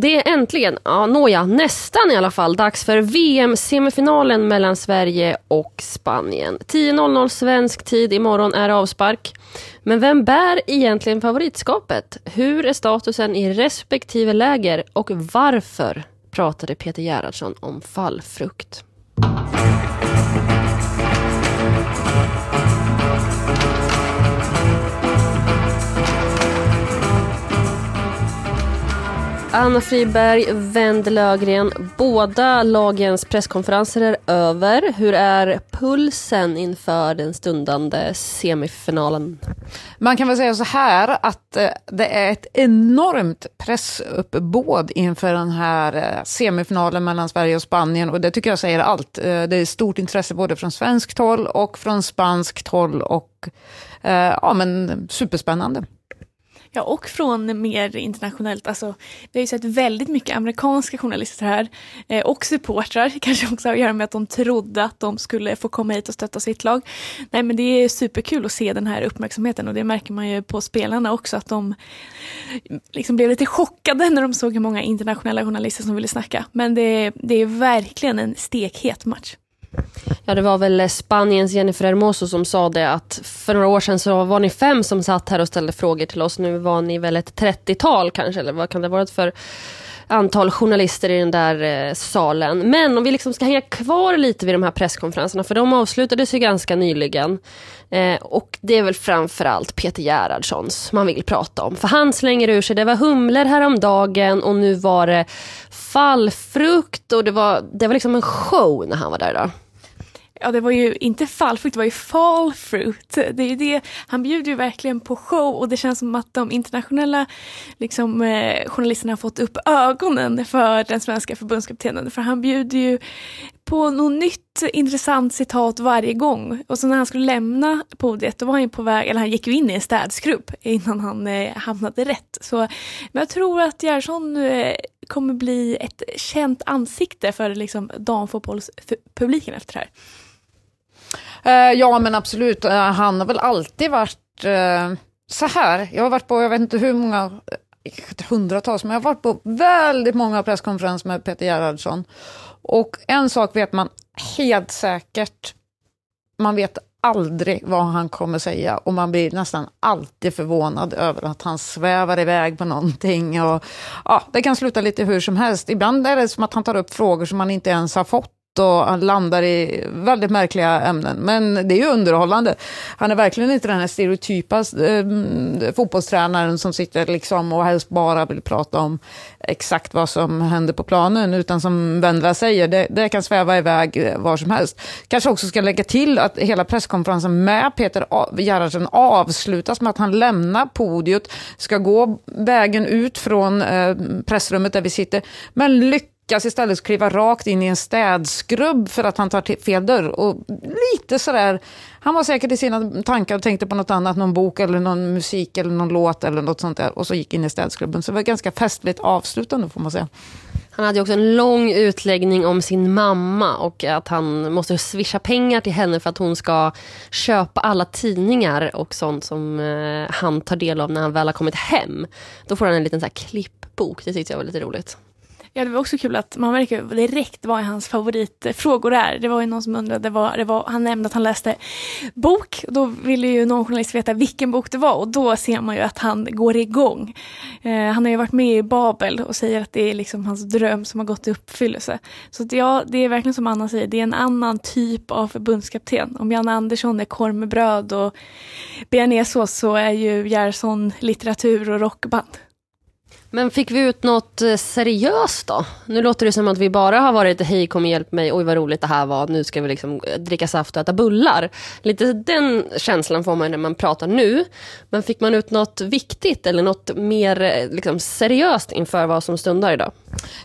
Det är äntligen, ja nåja, nästan i alla fall, dags för VM-semifinalen mellan Sverige och Spanien. 10.00 svensk tid imorgon är avspark. Men vem bär egentligen favoritskapet? Hur är statusen i respektive läger och varför pratade Peter Gerhardsson om fallfrukt? Anna Friberg, Wendel Lögren. Båda lagens presskonferenser är över. Hur är pulsen inför den stundande semifinalen? Man kan väl säga så här att eh, det är ett enormt pressuppbåd inför den här eh, semifinalen mellan Sverige och Spanien. Och det tycker jag säger allt. Eh, det är stort intresse både från svenskt håll och från spanskt håll. Och ja, men superspännande. Ja, och från mer internationellt. Alltså, vi har ju sett väldigt mycket amerikanska journalister här eh, och supportrar. Kanske också har att göra med att de trodde att de skulle få komma hit och stötta sitt lag. Nej, men det är superkul att se den här uppmärksamheten och det märker man ju på spelarna också att de liksom blev lite chockade när de såg hur många internationella journalister som ville snacka. Men det, det är verkligen en stekhet match. Ja, det var väl eh, Spaniens Jennifer Hermoso som sa det att för några år sedan så var ni fem som satt här och ställde frågor till oss. Nu var ni väl ett 30-tal kanske, eller vad kan det varit för antal journalister i den där eh, salen. Men om vi liksom ska hänga kvar lite vid de här presskonferenserna, för de avslutades ju ganska nyligen. Eh, och det är väl framförallt Peter Gerhardssons man vill prata om. För han slänger ur sig, det var humlor häromdagen och nu var det fallfrukt och det var, det var liksom en show när han var där idag. Ja, det var ju inte fallfrukt, det var ju fallfruit. Det är det, han bjuder ju verkligen på show och det känns som att de internationella liksom, eh, journalisterna har fått upp ögonen för den svenska förbundskaptenen. För han bjuder ju på något nytt intressant citat varje gång. Och så när han skulle lämna podiet, då var han ju på väg, eller han gick ju in i en städskrubb innan han eh, hamnade rätt. Så, men jag tror att Gerhardsson eh, kommer bli ett känt ansikte för liksom, damfotbollspubliken efter det här. Eh, ja, men absolut. Eh, han har väl alltid varit eh, så här. Jag har varit på, jag vet inte hur många, hundratals, men jag har varit på väldigt många presskonferenser med Peter Gerhardsson. Och en sak vet man helt säkert. Man vet aldrig vad han kommer säga och man blir nästan alltid förvånad över att han svävar iväg på någonting. Och, ja, det kan sluta lite hur som helst. Ibland är det som att han tar upp frågor som man inte ens har fått och han landar i väldigt märkliga ämnen. Men det är ju underhållande. Han är verkligen inte den här stereotypa eh, fotbollstränaren som sitter liksom och helst bara vill prata om exakt vad som händer på planen, utan som Vendela säger, det, det kan sväva iväg eh, var som helst. Kanske också ska lägga till att hela presskonferensen med Peter Gerhardsen avslutas med att han lämnar podiet, ska gå vägen ut från eh, pressrummet där vi sitter, men lyckas lyckas istället kliva rakt in i en städskrubb för att han tar fel dörr. Och lite sådär, han var säkert i sina tankar och tänkte på något annat, någon bok eller någon musik eller någon låt eller något sånt där. Och så gick in i städskrubben. Så det var ganska festligt avslutande får man säga. Han hade också en lång utläggning om sin mamma och att han måste swisha pengar till henne för att hon ska köpa alla tidningar och sånt som eh, han tar del av när han väl har kommit hem. Då får han en liten så här klippbok, det tyckte jag var lite roligt. Ja, det var också kul att man märker direkt vad hans favoritfrågor är. Det var ju någon som undrade, vad, det var, han nämnde att han läste bok. Då ville ju någon journalist veta vilken bok det var och då ser man ju att han går igång. Eh, han har ju varit med i Babel och säger att det är liksom hans dröm som har gått i uppfyllelse. Så att ja, det är verkligen som Anna säger, det är en annan typ av förbundskapten. Om Janne Andersson är korv med bröd och bearnaisesås så är ju Gerson litteratur och rockband. Men fick vi ut något eh, seriöst då? Nu låter det som att vi bara har varit hej kom och hjälp mig, oj vad roligt det här var, nu ska vi liksom eh, dricka saft och äta bullar. Lite den känslan får man när man pratar nu. Men fick man ut något viktigt eller något mer eh, liksom, seriöst inför vad som stundar idag?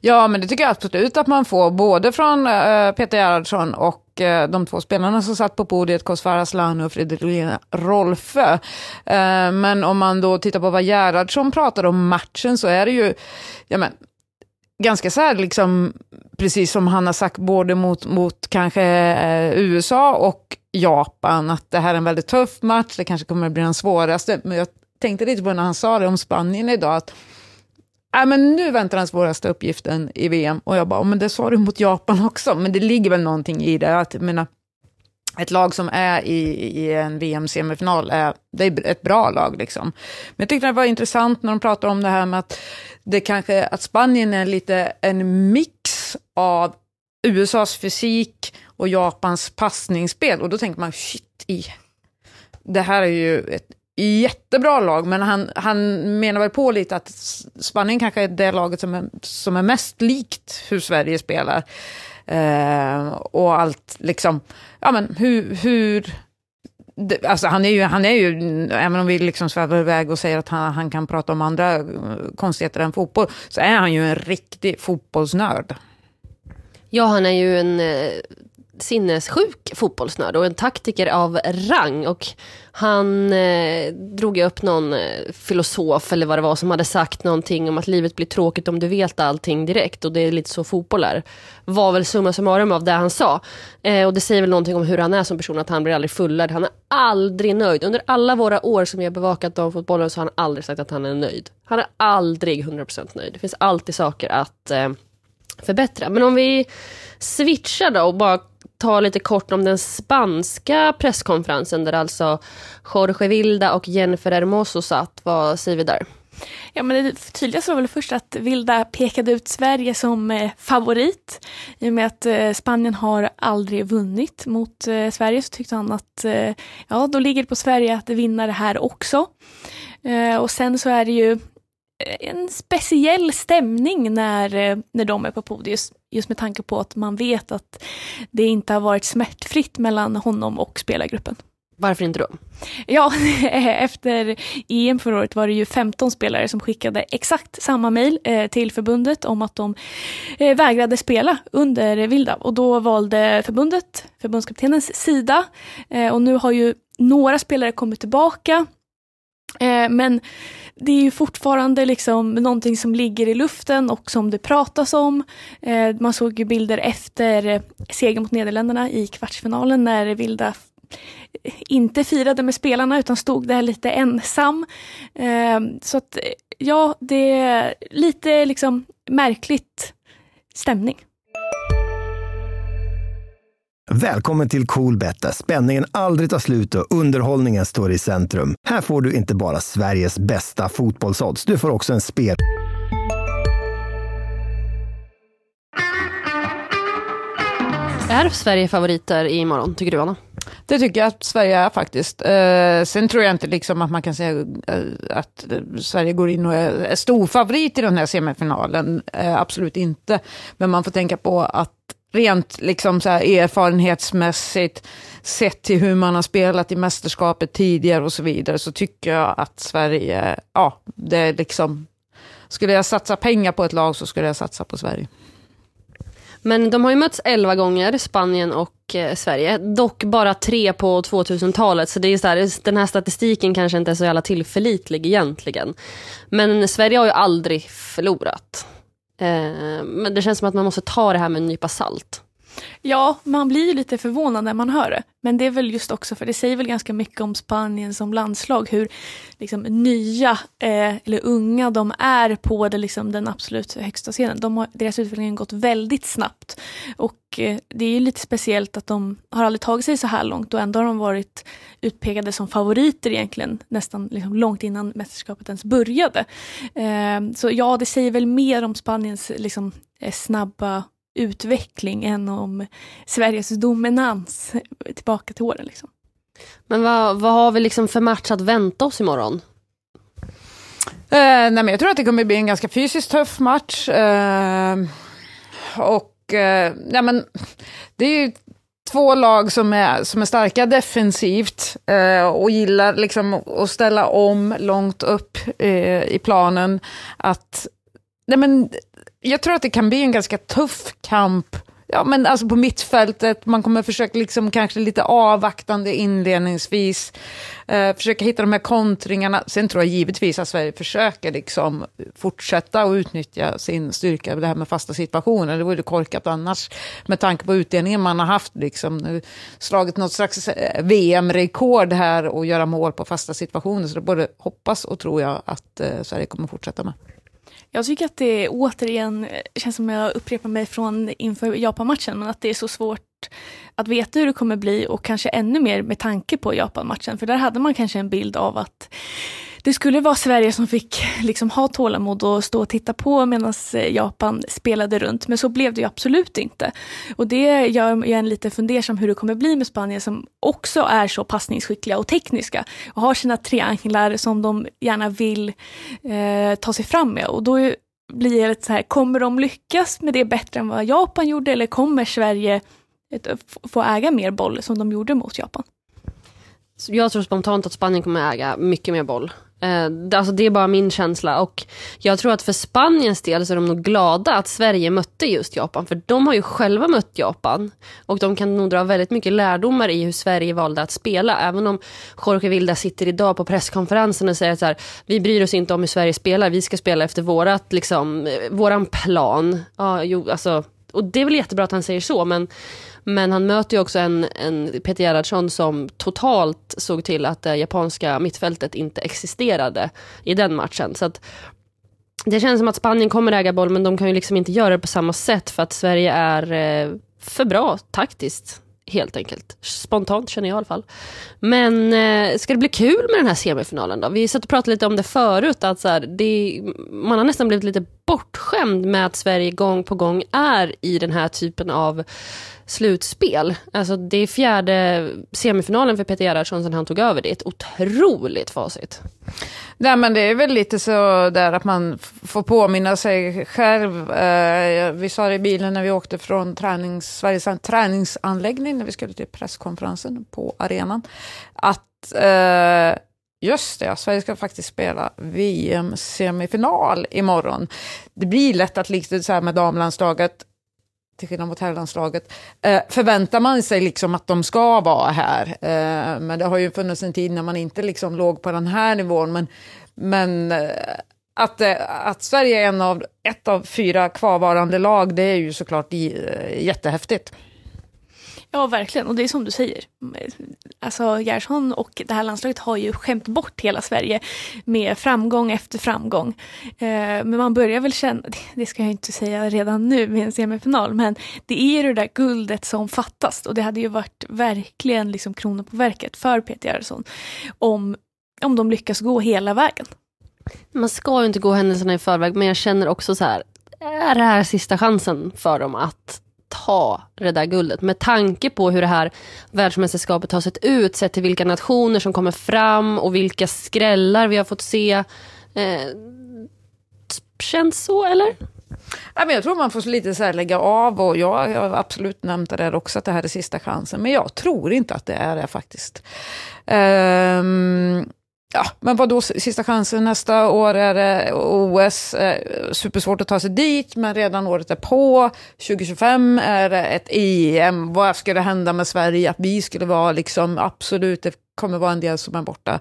Ja, men det tycker jag absolut att man får, både från uh, Peter Gerhardsson och Eh, de två spelarna som satt på podiet, Kosfar Aslan och Fridolina Rolfö. Eh, men om man då tittar på vad Gerhardsson pratar om matchen så är det ju, ja men, ganska så här, liksom, precis som han har sagt, både mot, mot kanske eh, USA och Japan, att det här är en väldigt tuff match, det kanske kommer att bli den svåraste. Men jag tänkte lite på när han sa det om Spanien idag, att äh, men nu väntar den svåraste uppgiften i VM. Och jag bara, men det sa du mot Japan också. Men det ligger väl någonting i det. Att, mina, ett lag som är i, i en VM-semifinal är, det är ett bra lag. Liksom. Men jag tyckte det var intressant när de pratade om det här med att, det kanske, att Spanien är lite en mix av USAs fysik och Japans passningsspel. Och då tänker man, shit i. Det här är ju ett jättebra lag, men han, han menar väl på lite att Spanien kanske är det laget som är, som är mest likt hur Sverige spelar. Eh, och allt liksom, ja men hur, hur det, alltså han är ju, han är ju, även om vi liksom svävar iväg och säger att han, han kan prata om andra eh, konstigheter än fotboll, så är han ju en riktig fotbollsnörd. Ja, han är ju en eh, sinnessjuk fotbollsnörd och en taktiker av rang. Och han eh, drog upp någon eh, filosof eller vad det var som hade sagt någonting om att livet blir tråkigt om du vet allting direkt och det är lite så fotboll är. Var väl summa summarum av det han sa. Eh, och det säger väl någonting om hur han är som person, att han blir aldrig fullärd. Han är aldrig nöjd. Under alla våra år som vi har bevakat damfotbollen så har han aldrig sagt att han är nöjd. Han är aldrig 100% nöjd. Det finns alltid saker att eh, förbättra. Men om vi switchar då och bara ta lite kort om den spanska presskonferensen där alltså Jorge Vilda och Jennifer Hermoso satt. Vad säger vi där? Ja, men det tydligaste var väl först att Vilda pekade ut Sverige som eh, favorit. I och med att eh, Spanien har aldrig vunnit mot eh, Sverige så tyckte han att ja, då ligger det på Sverige att vinna det här också. Och sen så är det ju en speciell stämning när, eh, när de är på podiet. Just med tanke på att man vet att det inte har varit smärtfritt mellan honom och spelargruppen. Varför inte då? Ja, efter EM förra året var det ju 15 spelare som skickade exakt samma mejl eh, till förbundet om att de eh, vägrade spela under Vilda. Och då valde förbundet förbundskaptenens sida. Och nu har ju några spelare kommit tillbaka Eh, men det är ju fortfarande liksom någonting som ligger i luften och som det pratas om. Eh, man såg ju bilder efter segern mot Nederländerna i kvartsfinalen när Vilda inte firade med spelarna utan stod där lite ensam. Eh, så att ja, det är lite liksom märkligt stämning. Välkommen till Coolbet där spänningen aldrig tar slut och underhållningen står i centrum. Här får du inte bara Sveriges bästa fotbollsodds, du får också en spel... Är Sverige favoriter i imorgon, tycker du Anna? Det tycker jag att Sverige är faktiskt. Eh, sen tror jag inte liksom att man kan säga eh, att Sverige går in och är, är storfavorit i den här semifinalen. Eh, absolut inte. Men man får tänka på att rent liksom så erfarenhetsmässigt, sett till hur man har spelat i mästerskapet tidigare och så vidare, så tycker jag att Sverige, ja, det är liksom... Skulle jag satsa pengar på ett lag så skulle jag satsa på Sverige. Men de har ju mötts 11 gånger, Spanien och eh, Sverige. Dock bara tre på 2000-talet, så det är så här, den här statistiken kanske inte är så jävla tillförlitlig egentligen. Men Sverige har ju aldrig förlorat. Eh, men det känns som att man måste ta det här med en nypa salt. Ja, man blir ju lite förvånad när man hör det. Men det är väl just också, för det säger väl ganska mycket om Spanien som landslag, hur liksom, nya eh, eller unga de är på det, liksom, den absolut högsta scenen. De har, deras utveckling har gått väldigt snabbt. Och eh, det är ju lite speciellt att de har aldrig tagit sig så här långt och ändå har de varit utpekade som favoriter egentligen nästan liksom, långt innan mästerskapet ens började. Eh, så ja, det säger väl mer om Spaniens liksom, eh, snabba utveckling än om Sveriges dominans tillbaka till åren. Liksom. Men vad, vad har vi liksom för match att vänta oss imorgon? Eh, nej men jag tror att det kommer bli en ganska fysiskt tuff match. Eh, och eh, nej men, det är ju två lag som är, som är starka defensivt eh, och gillar liksom att ställa om långt upp eh, i planen. Att, nej men, jag tror att det kan bli en ganska tuff kamp Ja, men alltså på mittfältet, man kommer försöka liksom kanske lite avvaktande inledningsvis, eh, försöka hitta de här kontringarna. Sen tror jag givetvis att Sverige försöker liksom fortsätta att utnyttja sin styrka, det här med fasta situationer. Det vore korkat annars, med tanke på utdelningen man har haft. Liksom, slagit något slags eh, VM-rekord här och göra mål på fasta situationer. Så det både hoppas och tror jag att eh, Sverige kommer fortsätta med. Jag tycker att det återigen känns som jag upprepar mig från inför Japan-matchen, men att det är så svårt att veta hur det kommer bli och kanske ännu mer med tanke på Japan-matchen. För där hade man kanske en bild av att det skulle vara Sverige som fick liksom ha tålamod och stå och titta på medan eh, Japan spelade runt. Men så blev det ju absolut inte. Och det gör mig en lite fundersam hur det kommer bli med Spanien som också är så passningsskickliga och tekniska och har sina trianglar som de gärna vill eh, ta sig fram med. Och då blir det lite så här, kommer de lyckas med det bättre än vad Japan gjorde eller kommer Sverige eh, få äga mer boll som de gjorde mot Japan? Jag tror spontant att Spanien kommer äga mycket mer boll. Eh, alltså det är bara min känsla. Och jag tror att för Spaniens del så är de nog glada att Sverige mötte just Japan. För de har ju själva mött Japan. Och de kan nog dra väldigt mycket lärdomar i hur Sverige valde att spela. Även om Jorge Vilda sitter idag på presskonferensen och säger att så här, vi bryr oss inte om hur Sverige spelar, vi ska spela efter vårat, liksom, eh, våran plan. Ja, jo, alltså, och det är väl jättebra att han säger så men men han möter ju också en, en Peter Gerhardsson som totalt såg till att det japanska mittfältet inte existerade i den matchen. Så att det känns som att Spanien kommer äga boll men de kan ju liksom inte göra det på samma sätt för att Sverige är eh, för bra taktiskt helt enkelt. Spontant känner jag i alla fall. Men eh, ska det bli kul med den här semifinalen då? Vi satt och pratade lite om det förut, att så här, det, man har nästan blivit lite bortskämd med att Sverige gång på gång är i den här typen av slutspel. Alltså det är fjärde semifinalen för Peter Gerhardsson sedan han tog över. Det är ett otroligt facit. Nej, men det är väl lite så där att man får påminna sig själv. Eh, vi sa det i bilen när vi åkte från tränings, Sveriges träningsanläggning när vi skulle till presskonferensen på arenan. Att eh, Just det, Sverige ska faktiskt spela VM-semifinal imorgon. Det blir lätt att likt så här med damlandslaget, till skillnad mot herrlandslaget, eh, förväntar man sig liksom att de ska vara här. Eh, men det har ju funnits en tid när man inte liksom låg på den här nivån. Men, men eh, att, eh, att Sverige är en av, ett av fyra kvarvarande lag, det är ju såklart eh, jättehäftigt. Ja, verkligen. Och det är som du säger. Alltså Gerson och det här landslaget har ju skämt bort hela Sverige med framgång efter framgång. Eh, men man börjar väl känna, det ska jag inte säga redan nu med en semifinal, men det är ju det där guldet som fattas. Och det hade ju varit verkligen liksom kronan på verket för Peter Gerson om, om de lyckas gå hela vägen. Man ska ju inte gå händelserna i förväg, men jag känner också så här, är det här sista chansen för dem att ta det där guldet med tanke på hur det här världsmästerskapet har sett ut, sett till vilka nationer som kommer fram och vilka skrällar vi har fått se. Eh, känns så eller? Ja, men jag tror man får lite så lägga av och jag har absolut nämnt det där också att det här är sista chansen. Men jag tror inte att det är det faktiskt. Um, Ja, men vad då sista chansen? Nästa år är det OS. Eh, supersvårt att ta sig dit, men redan året är på. 2025 är det ett EM. Vad skulle hända med Sverige? Att vi skulle vara liksom, absolut, det kommer vara en del som är borta.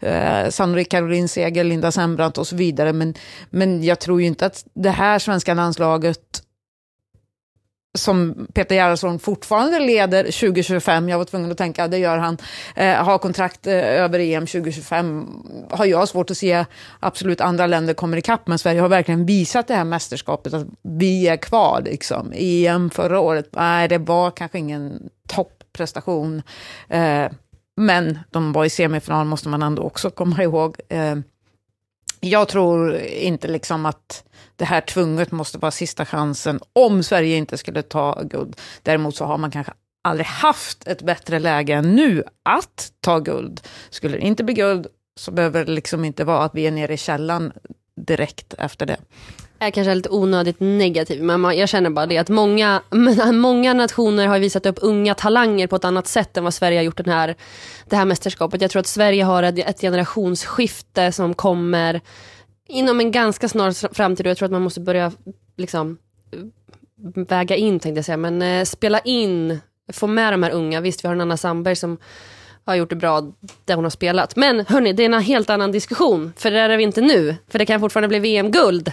Eh, sannolikt Caroline Seger, Linda Sembrant och så vidare. Men, men jag tror ju inte att det här svenska landslaget som Peter Gerhardsson fortfarande leder 2025, jag var tvungen att tänka, det gör han, eh, har kontrakt eh, över EM 2025, har jag svårt att se absolut andra länder kommer ikapp, men Sverige har verkligen visat det här mästerskapet, att vi är kvar. Liksom. EM förra året, nej det var kanske ingen topprestation, eh, men de var i semifinal, måste man ändå också komma ihåg. Eh, jag tror inte liksom att det här tvunget måste vara sista chansen om Sverige inte skulle ta guld. Däremot så har man kanske aldrig haft ett bättre läge än nu att ta guld. Skulle det inte bli guld så behöver det liksom inte vara att vi är nere i källan direkt efter det. Jag är kanske är lite onödigt negativ, men jag känner bara det att många, många nationer har visat upp unga talanger på ett annat sätt än vad Sverige har gjort den här, det här mästerskapet. Jag tror att Sverige har ett generationsskifte som kommer inom en ganska snar framtid och jag tror att man måste börja liksom väga in tänkte jag säga, men eh, spela in, få med de här unga. Visst, vi har en Anna Sandberg som har gjort det bra där hon har spelat. Men hörni, det är en helt annan diskussion. För där är vi inte nu. För det kan fortfarande bli VM-guld.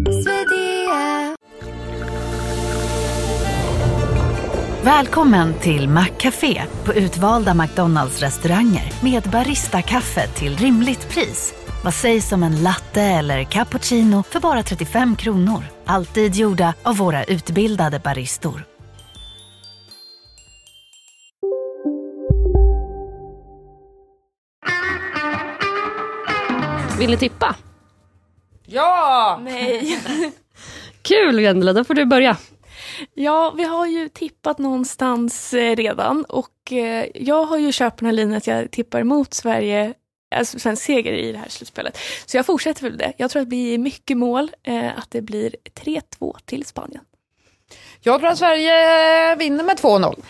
Välkommen till Maccafé på utvalda McDonalds restauranger med Baristakaffe till rimligt pris. Vad sägs om en latte eller cappuccino för bara 35 kronor? Alltid gjorda av våra utbildade baristor. Vill ni tippa? Ja! Nej. Kul Vendela, då får du börja. Ja, vi har ju tippat någonstans eh, redan och eh, jag har ju köpt den här linjen att jag tippar mot Sverige, alltså svensk seger i det här slutspelet. Så jag fortsätter väl det. Jag tror att det blir mycket mål, eh, att det blir 3-2 till Spanien. Jag tror att Sverige vinner med 2-0.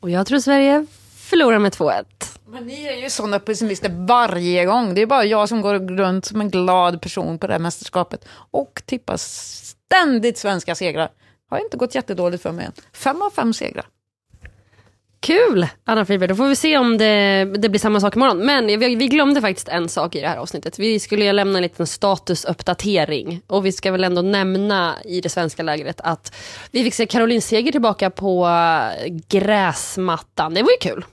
Och jag tror Sverige förlorar med 2-1. Men ni är ju sådana pessimister varje gång. Det är bara jag som går runt som en glad person på det här mästerskapet och tippar ständigt svenska segrar. Har inte gått jättedåligt för mig än. Fem av fem segrar. Kul Anna Friberg, då får vi se om det, det blir samma sak imorgon. Men vi, vi glömde faktiskt en sak i det här avsnittet. Vi skulle ju lämna en liten statusuppdatering. Och vi ska väl ändå nämna i det svenska lägret att vi fick se Caroline Seger tillbaka på gräsmattan. Det var ju kul.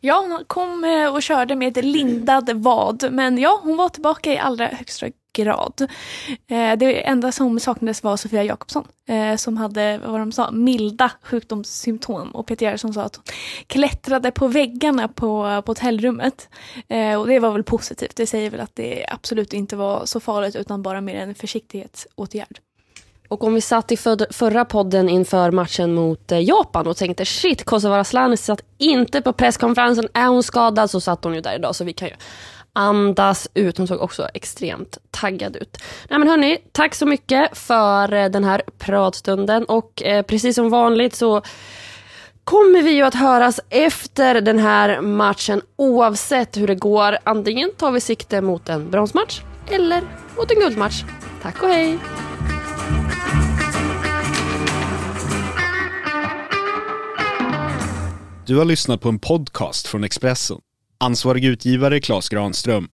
Ja, hon kom eh, och körde med lindad vad, men ja, hon var tillbaka i allra högsta grad. Eh, det enda som saknades var Sofia Jakobsson eh, som hade, vad de sa, milda sjukdomssymptom och Peter Gerhardsson sa att hon klättrade på väggarna på, på hotellrummet. Eh, och det var väl positivt, det säger väl att det absolut inte var så farligt utan bara mer en försiktighetsåtgärd. Och om vi satt i för, förra podden inför matchen mot Japan och tänkte shit, Kosovare Asllani satt inte på presskonferensen, är hon skadad så satt hon ju där idag så vi kan ju andas ut. Hon såg också extremt taggad ut. Nej men hörni, tack så mycket för eh, den här pratstunden och eh, precis som vanligt så kommer vi ju att höras efter den här matchen oavsett hur det går. Antingen tar vi sikte mot en bronsmatch eller mot en guldmatch. Tack och hej! Du har lyssnat på en podcast från Expressen. Ansvarig utgivare Klas Granström.